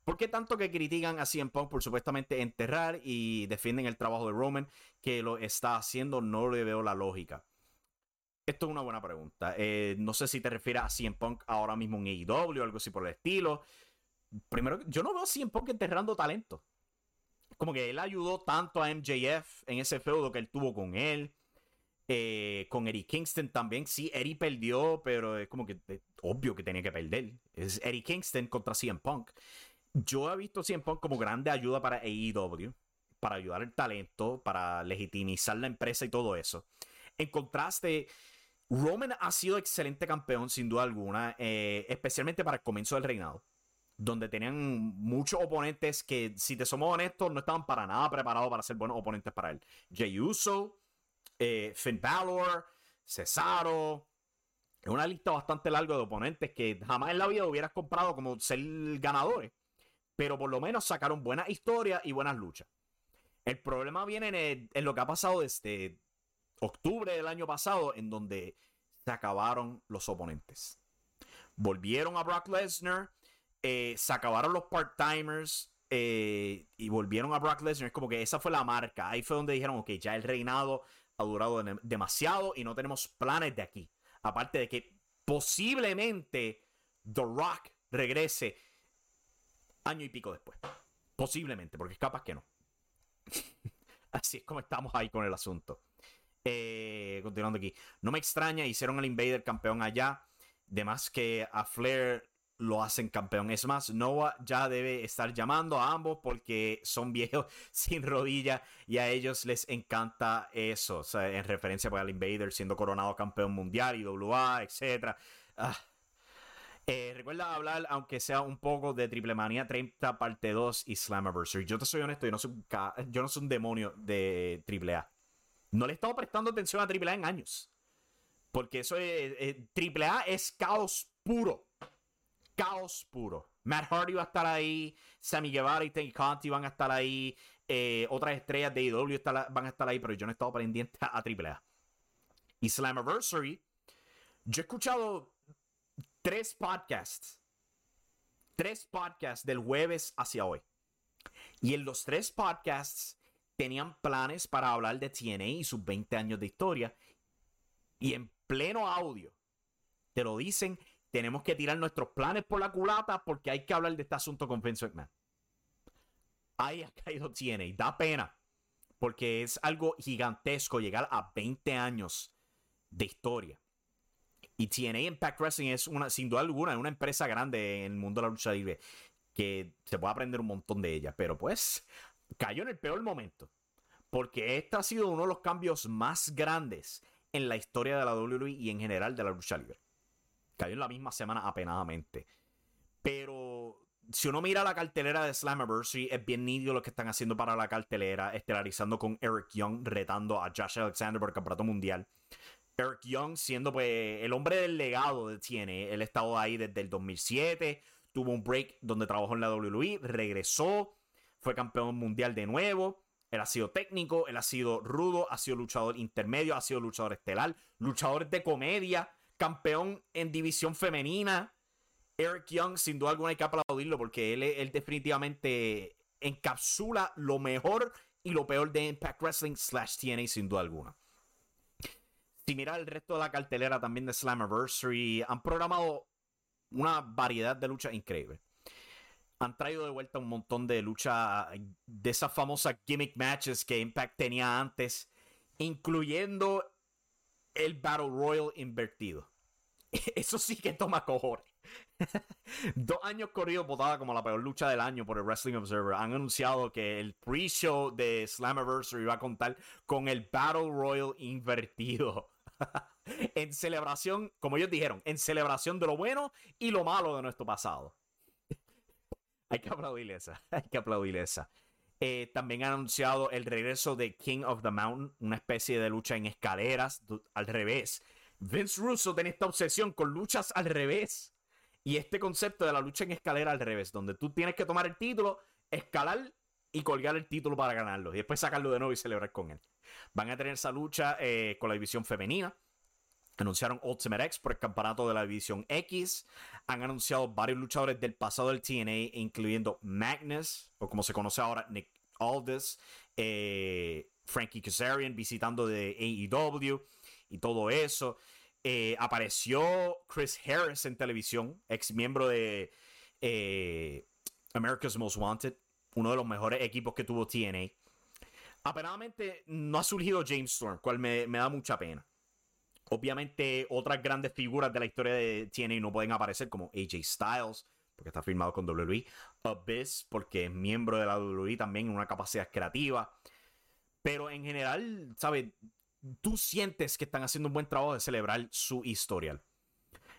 ¿Por qué tanto que critican a CM Punk por supuestamente enterrar y defienden el trabajo de Roman que lo está haciendo? No le veo la lógica. Esto es una buena pregunta. Eh, no sé si te refieres a CM Punk ahora mismo en AEW o algo así por el estilo. Primero, yo no veo a CM Punk enterrando talento. Como que él ayudó tanto a MJF en ese feudo que él tuvo con él. Eh, con Eddie Kingston también. Sí, Eddie perdió, pero es como que obvio que tenía que perder. Es Eddie Kingston contra CM Punk. Yo he visto CM Punk como grande ayuda para AEW, para ayudar al talento, para legitimizar la empresa y todo eso. En contraste, Roman ha sido excelente campeón, sin duda alguna, eh, especialmente para el comienzo del reinado, donde tenían muchos oponentes que, si te somos honestos, no estaban para nada preparados para ser buenos oponentes para él. Jey Uso, eh, Finn Balor, Cesaro. Es una lista bastante larga de oponentes que jamás en la vida hubieras comprado como ser ganadores. Pero por lo menos sacaron buenas historias y buenas luchas. El problema viene en lo que ha pasado desde octubre del año pasado, en donde se acabaron los oponentes. Volvieron a Brock Lesnar, eh, se acabaron los part-timers eh, y volvieron a Brock Lesnar. Es como que esa fue la marca. Ahí fue donde dijeron, ok, ya el reinado ha durado demasiado y no tenemos planes de aquí. Aparte de que posiblemente The Rock regrese año y pico después. Posiblemente, porque es capaz que no. Así es como estamos ahí con el asunto. Eh, continuando aquí. No me extraña, hicieron al Invader campeón allá. De más que a Flair lo hacen campeón. Es más, Noah ya debe estar llamando a ambos porque son viejos sin rodilla y a ellos les encanta eso. en referencia pues, al Invader siendo coronado campeón mundial, y WA, etc. Ah. Eh, recuerda hablar, aunque sea un poco de Triple Manía 30 parte 2 y Slammiversary. Yo te soy honesto, yo no soy yo no soy un demonio de Triple A. No le he estado prestando atención a AAA en años. Porque eso es. Eh, AAA es caos puro. Caos puro. Matt Hardy va a estar ahí. Sammy Guevara y Teddy Conti van a estar ahí. Eh, otras estrellas de IW van a estar ahí. Pero yo no he estado pendiente a AAA. Y Slammiversary. Yo he escuchado tres podcasts. Tres podcasts del jueves hacia hoy. Y en los tres podcasts tenían planes para hablar de TNA y sus 20 años de historia. Y en pleno audio te lo dicen, tenemos que tirar nuestros planes por la culata porque hay que hablar de este asunto con Vince McMahon. Ahí ha caído TNA, da pena, porque es algo gigantesco llegar a 20 años de historia. Y TNA Impact Wrestling es una, sin duda alguna, una empresa grande en el mundo de la lucha libre que se puede aprender un montón de ella. Pero pues, cayó en el peor momento. Porque este ha sido uno de los cambios más grandes en la historia de la WWE y en general de la lucha libre. Cayó en la misma semana apenadamente. Pero si uno mira la cartelera de Slammiversary, es bien nítido lo que están haciendo para la cartelera, estelarizando con Eric Young, retando a Josh Alexander por el campeonato mundial. Eric Young siendo pues el hombre del legado de TNA. Él ha estado ahí desde el 2007, tuvo un break donde trabajó en la WWE, regresó, fue campeón mundial de nuevo. Él ha sido técnico, él ha sido rudo, ha sido luchador intermedio, ha sido luchador estelar, luchador de comedia, campeón en división femenina. Eric Young, sin duda alguna hay que aplaudirlo porque él, él definitivamente encapsula lo mejor y lo peor de Impact Wrestling slash TNA sin duda alguna. Si mira el resto de la cartelera también de Slammiversary, han programado una variedad de luchas increíbles han traído de vuelta un montón de lucha de esas famosas gimmick matches que Impact tenía antes, incluyendo el Battle Royal invertido. Eso sí que toma cojones. Dos años corridos votada como la peor lucha del año por el Wrestling Observer. Han anunciado que el pre-show de Slammiversary va a contar con el Battle Royal invertido. en celebración, como ellos dijeron, en celebración de lo bueno y lo malo de nuestro pasado. Hay que aplaudir esa. Hay que aplaudir esa. Eh, también han anunciado el regreso de King of the Mountain, una especie de lucha en escaleras al revés. Vince Russo tiene esta obsesión con luchas al revés. Y este concepto de la lucha en escalera al revés, donde tú tienes que tomar el título, escalar y colgar el título para ganarlo. Y después sacarlo de nuevo y celebrar con él. Van a tener esa lucha eh, con la división femenina. Anunciaron Ultimate X por el campeonato de la división X. Han anunciado varios luchadores del pasado del TNA, incluyendo Magnus, o como se conoce ahora, Nick Aldis, eh, Frankie Kazarian visitando de AEW y todo eso. Eh, apareció Chris Harris en televisión, ex miembro de America's Most Wanted, uno de los mejores equipos que tuvo TNA. Apenadamente no ha surgido James Storm, cual me, da mucha pena. Obviamente, otras grandes figuras de la historia de TNA no pueden aparecer, como AJ Styles, porque está firmado con WWE. Abyss, porque es miembro de la WWE también en una capacidad creativa. Pero en general, ¿sabes? Tú sientes que están haciendo un buen trabajo de celebrar su historial.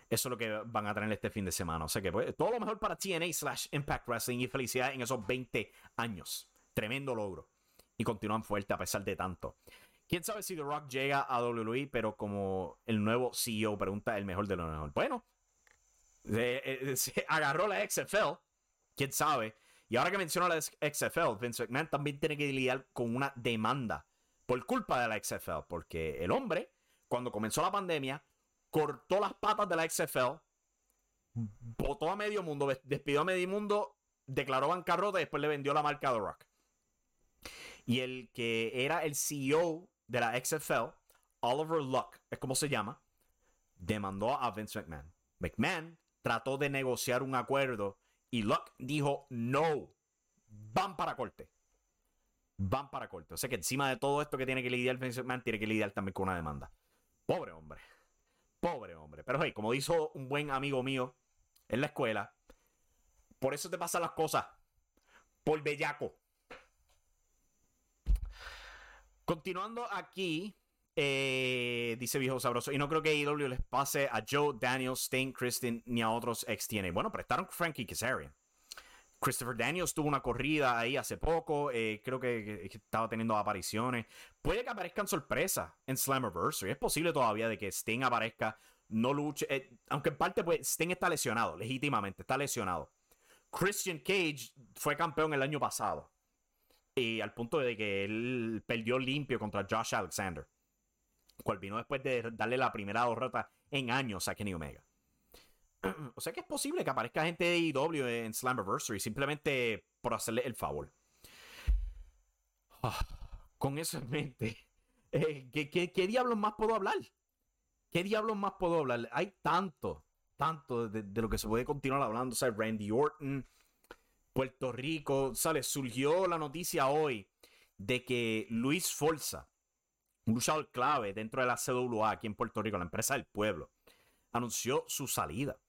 Eso es lo que van a tener este fin de semana. O sea que pues, todo lo mejor para TNA slash Impact Wrestling y felicidad en esos 20 años. Tremendo logro. Y continúan fuerte a pesar de tanto. Quién sabe si The Rock llega a WWE, pero como el nuevo CEO pregunta el mejor de lo mejor. Bueno, se, agarró la XFL. Quién sabe. Y ahora que menciono la XFL, Vince McMahon también tiene que lidiar con una demanda por culpa de la XFL. Porque el hombre, cuando comenzó la pandemia, cortó las patas de la XFL, votó a medio mundo, despidió a medio mundo, declaró bancarrota y después le vendió la marca a The Rock. Y el que era el CEO de la XFL, Oliver Luck, es como se llama, demandó a Vince McMahon. McMahon trató de negociar un acuerdo y Luck dijo no, van para corte. Van para corte. O sea que encima de todo esto que tiene que lidiar Vince McMahon, tiene que lidiar también con una demanda. Pobre hombre. Pobre hombre. Pero hey, como dijo un buen amigo mío en la escuela, por eso te pasan las cosas. Por bellaco. Continuando aquí, eh, dice viejo sabroso, y no creo que AEW les pase a Joe, Daniel, Sting, Kristen ni a otros ex tiene. Bueno, prestaron Frankie Kazarian. Christopher Daniels tuvo una corrida ahí hace poco. Eh, creo que, estaba teniendo apariciones. Puede que aparezcan sorpresas en Slammiversary. Es posible todavía de que Sting aparezca, no luche. Eh, aunque en parte, pues, Sting está lesionado, legítimamente, está lesionado. Christian Cage fue campeón el año pasado. Y al punto de que él perdió limpio contra Josh Alexander. Cual vino después de darle la primera derrota en años a Kenny Omega. o sea que es posible que aparezca gente de IW e en Slammiversary simplemente por hacerle el favor. Ah, con eso en mente, eh, ¿qué, diablos más puedo hablar? ¿Qué diablos más puedo hablar? Hay tanto, tanto de, lo que se puede continuar hablando. O sea, Randy Orton, Puerto Rico, ¿sale? Surgió la noticia hoy de que Luis Forza, un luchador clave dentro de la CWA aquí en Puerto Rico, la empresa del pueblo, anunció su salida.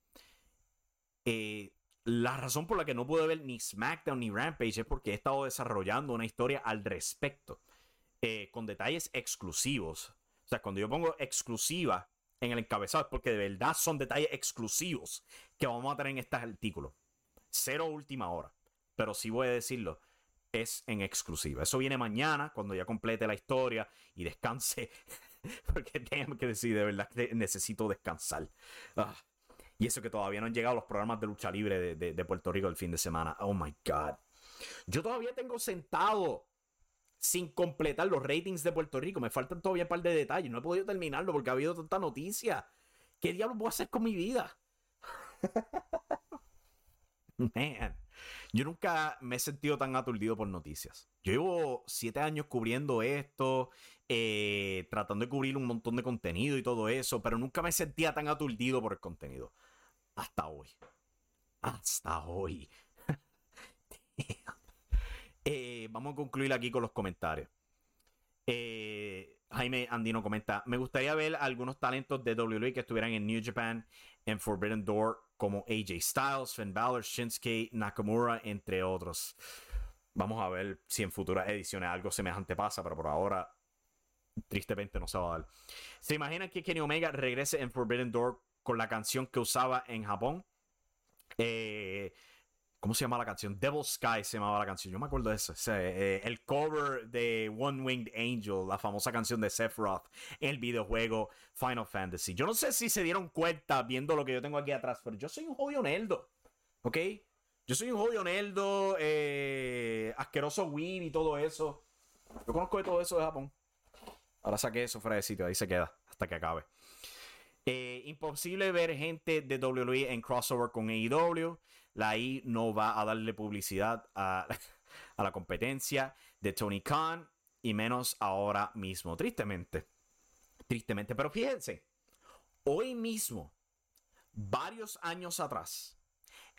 Eh, la razón por la que no pude ver ni SmackDown ni Rampage es porque he estado desarrollando una historia al respecto, eh, con detalles exclusivos. O sea, cuando yo pongo exclusiva en el encabezado es porque de verdad son detalles exclusivos que vamos a tener en este artículo. Cero última hora, pero sí voy a decirlo, es en exclusiva. Eso viene mañana, cuando ya complete la historia y descanse, porque tengo que decir, de verdad que necesito descansar. Ah. Y eso que todavía no han llegado los programas de lucha libre de, Puerto Rico el fin de semana. Oh my God. Yo todavía tengo sentado sin completar los ratings de Puerto Rico. Me faltan todavía un par de detalles. No he podido terminarlo porque ha habido tanta noticia. ¿Qué diablos voy a hacer con mi vida? Man, yo nunca me he sentido tan aturdido por noticias. Yo llevo siete años cubriendo esto, eh, tratando de cubrir un montón de contenido y todo eso, pero nunca me sentía tan aturdido por el contenido. Hasta hoy. Hasta hoy. Eh, vamos a concluir aquí con los comentarios. Eh, Jaime Andino comenta: Me gustaría ver algunos talentos de WWE que estuvieran en New Japan, en Forbidden Door, como AJ Styles, Finn Balor, Shinsuke Nakamura, entre otros. Vamos a ver si en futuras ediciones algo semejante pasa, pero por ahora, tristemente no se va a dar. ¿Se imaginan que Kenny Omega regrese en Forbidden Door con la canción que usaba en Japón. Eh, ¿Cómo se llama la canción? Devil Sky se llamaba la canción. Yo me acuerdo de eso. Eh, el cover de One Winged Angel, la famosa canción de Sephiroth en el videojuego Final Fantasy. Yo no sé si se dieron cuenta viendo lo que yo tengo aquí atrás, pero yo soy un jodido neldo. ¿Ok? Yo soy un jodido neldo, eh, asqueroso weeb y todo eso. Yo conozco de todo eso de Japón. Ahora saqué eso fuera de sitio, ahí se queda hasta que acabe. Eh, imposible ver gente de WWE en crossover con AEW. La I no va a darle publicidad a, la competencia de Tony Khan y menos ahora mismo, tristemente. Tristemente, pero fíjense, hoy mismo, varios años atrás,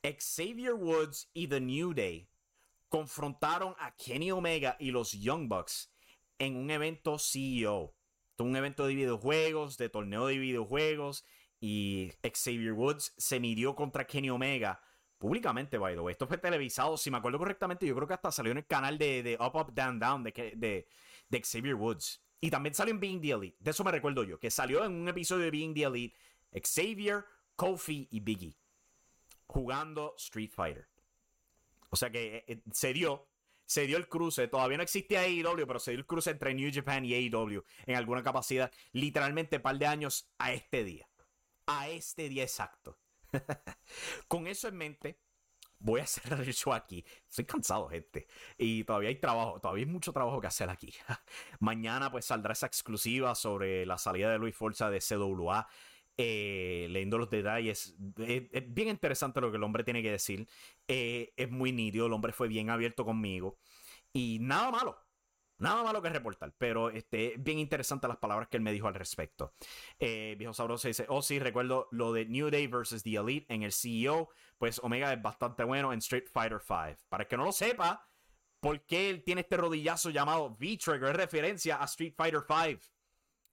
Xavier Woods y The New Day confrontaron a Kenny Omega y los Young Bucks en un evento CEO. Un evento de videojuegos, de torneo de videojuegos. Y Xavier Woods se midió contra Kenny Omega públicamente, by the way. Esto fue televisado, si me acuerdo correctamente, yo creo que hasta salió en el canal de, Up, Up, Down, Down de, de, Xavier Woods. Y también salió en Being the Elite. De eso me recuerdo yo, que salió en un episodio de Being the Elite Xavier, Kofi y Biggie jugando Street Fighter. O sea que eh, eh, se dio, se dio el cruce. Todavía no existía AEW, pero se dio el cruce entre New Japan y AEW en alguna capacidad. Literalmente un par de años a este día. A este día exacto. Con eso en mente, voy a cerrar el aquí. Estoy cansado, gente. Y todavía hay trabajo, todavía hay mucho trabajo que hacer aquí. Mañana pues saldrá esa exclusiva sobre la salida de Luis Forza de CWA. Eh, leyendo los detalles, es, bien interesante lo que el hombre tiene que decir. Eh, es muy nítido, el hombre fue bien abierto conmigo. Y nada malo, Nada malo que reportar, pero este, bien interesante las palabras que él me dijo al respecto. Eh, viejo Sabroso dice, oh sí, recuerdo lo de New Day versus The Elite en el CEO, pues Omega es bastante bueno en Street Fighter V. Para el que no lo sepa, ¿por qué él tiene este rodillazo llamado V-Trigger? Es referencia a Street Fighter V.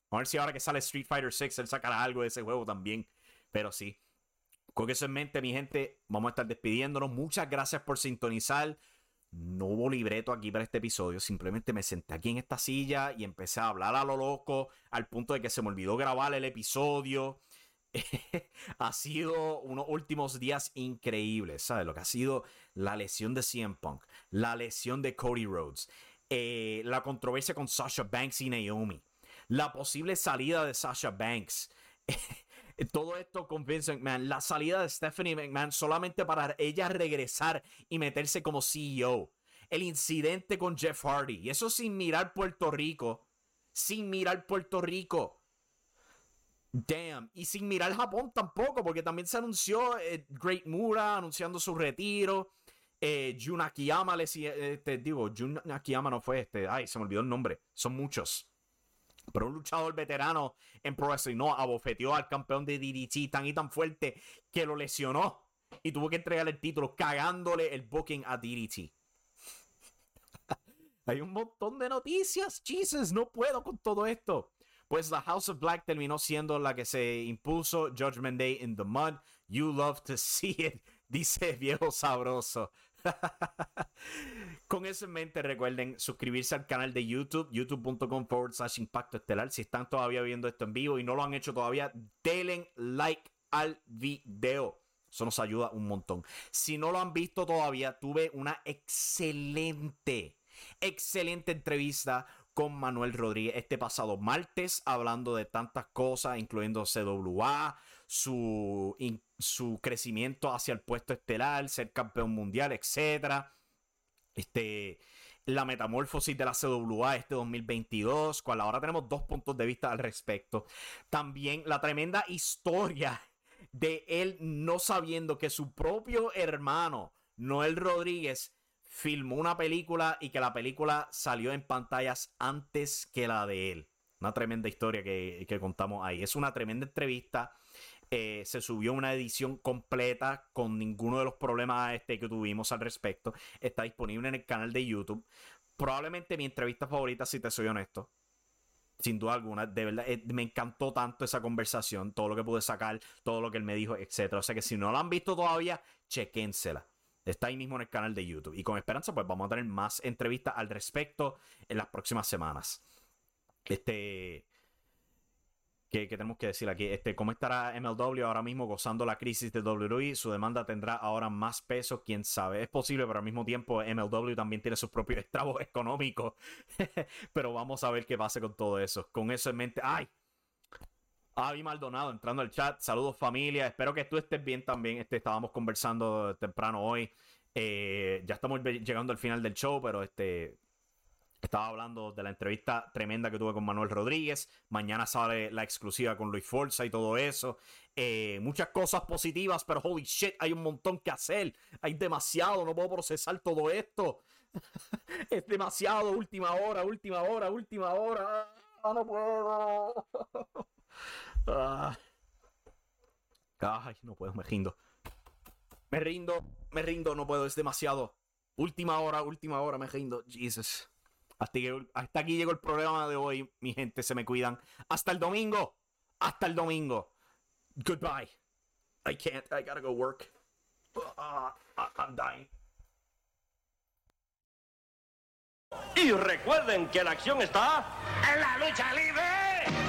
A ver si ahora que sale Street Fighter VI él sacará algo de ese juego también. Pero sí. Con eso en mente, mi gente, vamos a estar despidiéndonos. Muchas gracias por sintonizar. No hubo libreto aquí para este episodio, simplemente me senté aquí en esta silla y empecé a hablar a lo loco, al punto de que se me olvidó grabar el episodio. ha sido unos últimos días increíbles, ¿sabes? Lo que ha sido la lesión de CM Punk, la lesión de Cody Rhodes, eh, la controversia con Sasha Banks y Naomi, la posible salida de Sasha Banks. todo esto con Vince McMahon, la salida de Stephanie McMahon solamente para ella regresar y meterse como CEO. El incidente con Jeff Hardy. Y eso sin mirar Puerto Rico. Sin mirar Puerto Rico. Damn. Y sin mirar Japón tampoco, porque también se anunció eh, Great Mura anunciando su retiro. Eh, Jun Akiyama, le, eh, te digo, Jun Akiyama no fue este. Ay, se me olvidó el nombre. Son muchos. Pero un luchador veterano en Pro Wrestling no abofeteó al campeón de DDT tan y tan fuerte que lo lesionó y tuvo que entregarle el título cagándole el booking a DDT. Hay un montón de noticias, Jesus, no puedo con todo esto. Pues la House of Black terminó siendo la que se impuso Judgment Day in the Mud. You love to see it, dice viejo sabroso. Con eso en mente, recuerden suscribirse al canal de YouTube, youtube.com forward slash impacto estelar. Si están todavía viendo esto en vivo y no lo han hecho todavía, denle like al video. Eso nos ayuda un montón. Si no lo han visto todavía, tuve una excelente, excelente entrevista con Manuel Rodríguez este pasado martes, hablando de tantas cosas, incluyendo CWA, su, su crecimiento hacia el puesto estelar, ser campeón mundial, etc. Este, la metamorfosis de la CWA este 2022, cual ahora tenemos dos puntos de vista al respecto. También la tremenda historia de él no sabiendo que su propio hermano, Noel Rodríguez, filmó una película y que la película salió en pantallas antes que la de él. Una tremenda historia que, que contamos ahí. Es una tremenda entrevista eh, se subió una edición completa con ninguno de los problemas este que tuvimos al respecto. Está disponible en el canal de YouTube. Probablemente mi entrevista favorita, si te soy honesto. Sin duda alguna, de verdad, eh, me encantó tanto esa conversación, todo lo que pude sacar, todo lo que él me dijo, etc. O sea que si no la han visto todavía, chequénsela. Está ahí mismo en el canal de YouTube. Y con esperanza, pues vamos a tener más entrevistas al respecto en las próximas semanas. Este. ¿Qué, tenemos que decir aquí? Este, ¿Cómo estará MLW ahora mismo gozando la crisis de WWE? Su demanda tendrá ahora más peso, quién sabe. Es posible, pero al mismo tiempo MLW también tiene sus propios estragos económicos. pero vamos a ver qué pasa con todo eso. Con eso en mente. ¡Ay! Avi Maldonado entrando al chat. Saludos familia. Espero que tú estés bien también. Este, estábamos conversando temprano hoy. Eh, ya estamos llegando al final del show, pero este estaba hablando de la entrevista tremenda que tuve con Manuel Rodríguez. Mañana sale la exclusiva con Luis Forza y todo eso. Eh, muchas cosas positivas, pero holy shit, hay un montón que hacer. Hay demasiado, no puedo procesar todo esto. es demasiado, última hora, última hora, última hora. Ah, no puedo. Ah. Ay, no puedo, me rindo. Me rindo, me rindo, no puedo, es demasiado. Última hora, última hora, me rindo. Jesus. Hasta, hasta aquí llegó el programa de hoy, mi gente, se me cuidan. Hasta el domingo. Hasta el domingo. Goodbye. I can't, I gotta go work. Uh, I'm dying. Y recuerden que la acción está en la lucha libre.